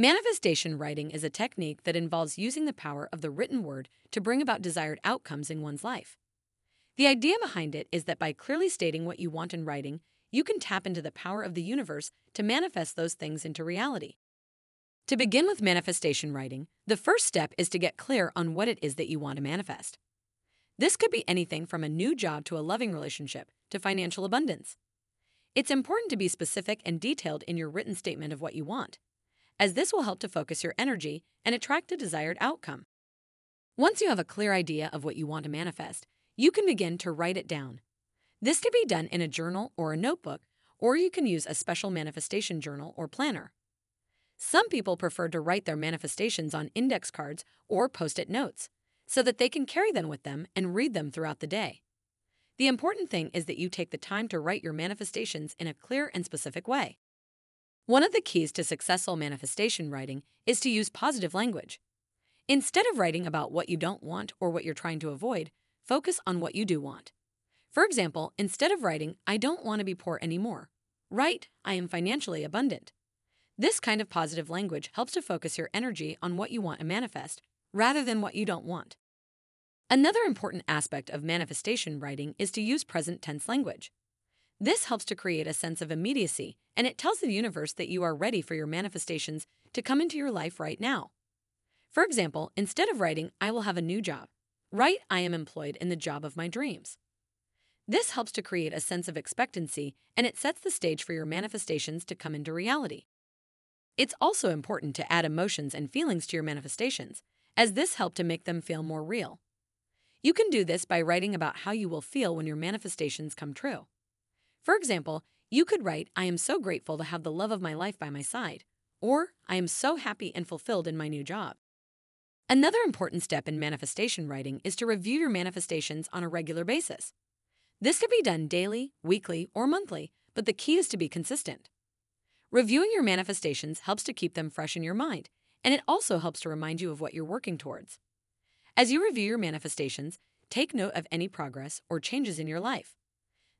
Manifestation writing is a technique that involves using the power of the written word to bring about desired outcomes in one's life. The idea behind it is that by clearly stating what you want in writing, you can tap into the power of the universe to manifest those things into reality. To begin with manifestation writing, the first step is to get clear on what it is that you want to manifest. This could be anything from a new job to a loving relationship to financial abundance. It's important to be specific and detailed in your written statement of what you want as this will help to focus your energy and attract a desired outcome. Once you have a clear idea of what you want to manifest, you can begin to write it down. This can be done in a journal or a notebook, or you can use a special manifestation journal or planner. Some people prefer to write their manifestations on index cards or post it notes so that they can carry them with them and read them throughout the day. The important thing is that you take the time to write your manifestations in a clear and specific way. One of the keys to successful manifestation writing is to use positive language. Instead of writing about what you don't want or what you're trying to avoid, focus on what you do want. For example, instead of writing, I don't want to be poor anymore, write, I am financially abundant. This kind of positive language helps to focus your energy on what you want to manifest rather than what you don't want. Another important aspect of manifestation writing is to use present tense language. This helps to create a sense of immediacy, and it tells the universe that you are ready for your manifestations to come into your life right now. For example, instead of writing, I will have a new job, write, I am employed in the job of my dreams. This helps to create a sense of expectancy and it sets the stage for your manifestations to come into reality. It's also important to add emotions and feelings to your manifestations, as this helps to make them feel more real. You can do this by writing about how you will feel when your manifestations come true. For example, you could write, I am so grateful to have the love of my life by my side, or I am so happy and fulfilled in my new job. Another important step in manifestation writing is to review your manifestations on a regular basis. This could be done daily, weekly, or monthly, but the key is to be consistent. Reviewing your manifestations helps to keep them fresh in your mind, and it also helps to remind you of what you're working towards. As you review your manifestations, take note of any progress or changes in your life.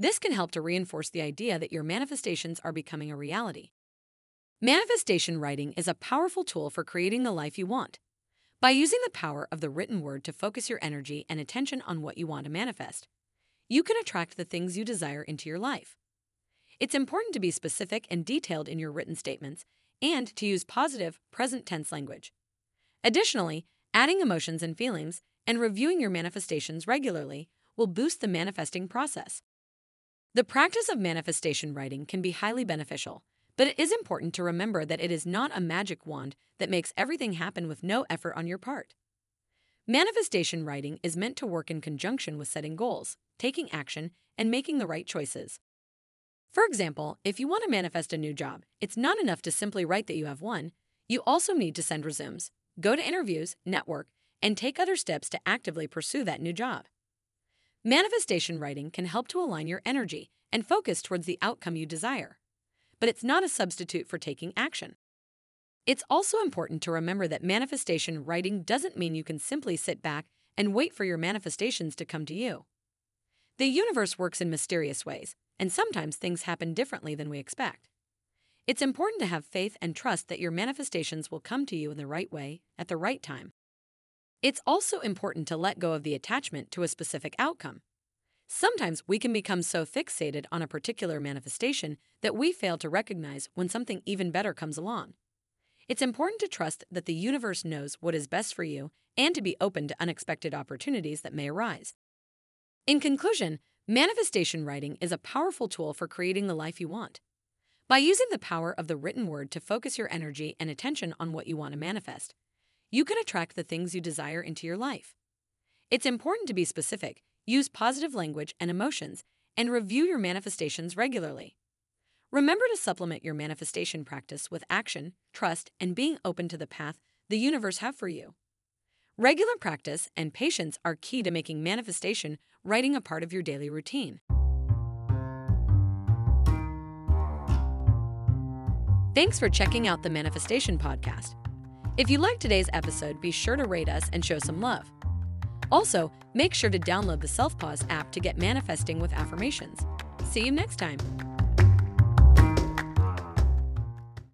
This can help to reinforce the idea that your manifestations are becoming a reality. Manifestation writing is a powerful tool for creating the life you want. By using the power of the written word to focus your energy and attention on what you want to manifest, you can attract the things you desire into your life. It's important to be specific and detailed in your written statements and to use positive, present tense language. Additionally, adding emotions and feelings and reviewing your manifestations regularly will boost the manifesting process. The practice of manifestation writing can be highly beneficial, but it is important to remember that it is not a magic wand that makes everything happen with no effort on your part. Manifestation writing is meant to work in conjunction with setting goals, taking action, and making the right choices. For example, if you want to manifest a new job, it's not enough to simply write that you have one. You also need to send resumes, go to interviews, network, and take other steps to actively pursue that new job. Manifestation writing can help to align your energy and focus towards the outcome you desire, but it's not a substitute for taking action. It's also important to remember that manifestation writing doesn't mean you can simply sit back and wait for your manifestations to come to you. The universe works in mysterious ways, and sometimes things happen differently than we expect. It's important to have faith and trust that your manifestations will come to you in the right way at the right time. It's also important to let go of the attachment to a specific outcome. Sometimes we can become so fixated on a particular manifestation that we fail to recognize when something even better comes along. It's important to trust that the universe knows what is best for you and to be open to unexpected opportunities that may arise. In conclusion, manifestation writing is a powerful tool for creating the life you want. By using the power of the written word to focus your energy and attention on what you want to manifest, you can attract the things you desire into your life. It's important to be specific, use positive language and emotions, and review your manifestations regularly. Remember to supplement your manifestation practice with action, trust, and being open to the path the universe have for you. Regular practice and patience are key to making manifestation writing a part of your daily routine. Thanks for checking out the Manifestation Podcast. If you liked today's episode, be sure to rate us and show some love. Also, make sure to download the Self Pause app to get manifesting with affirmations. See you next time.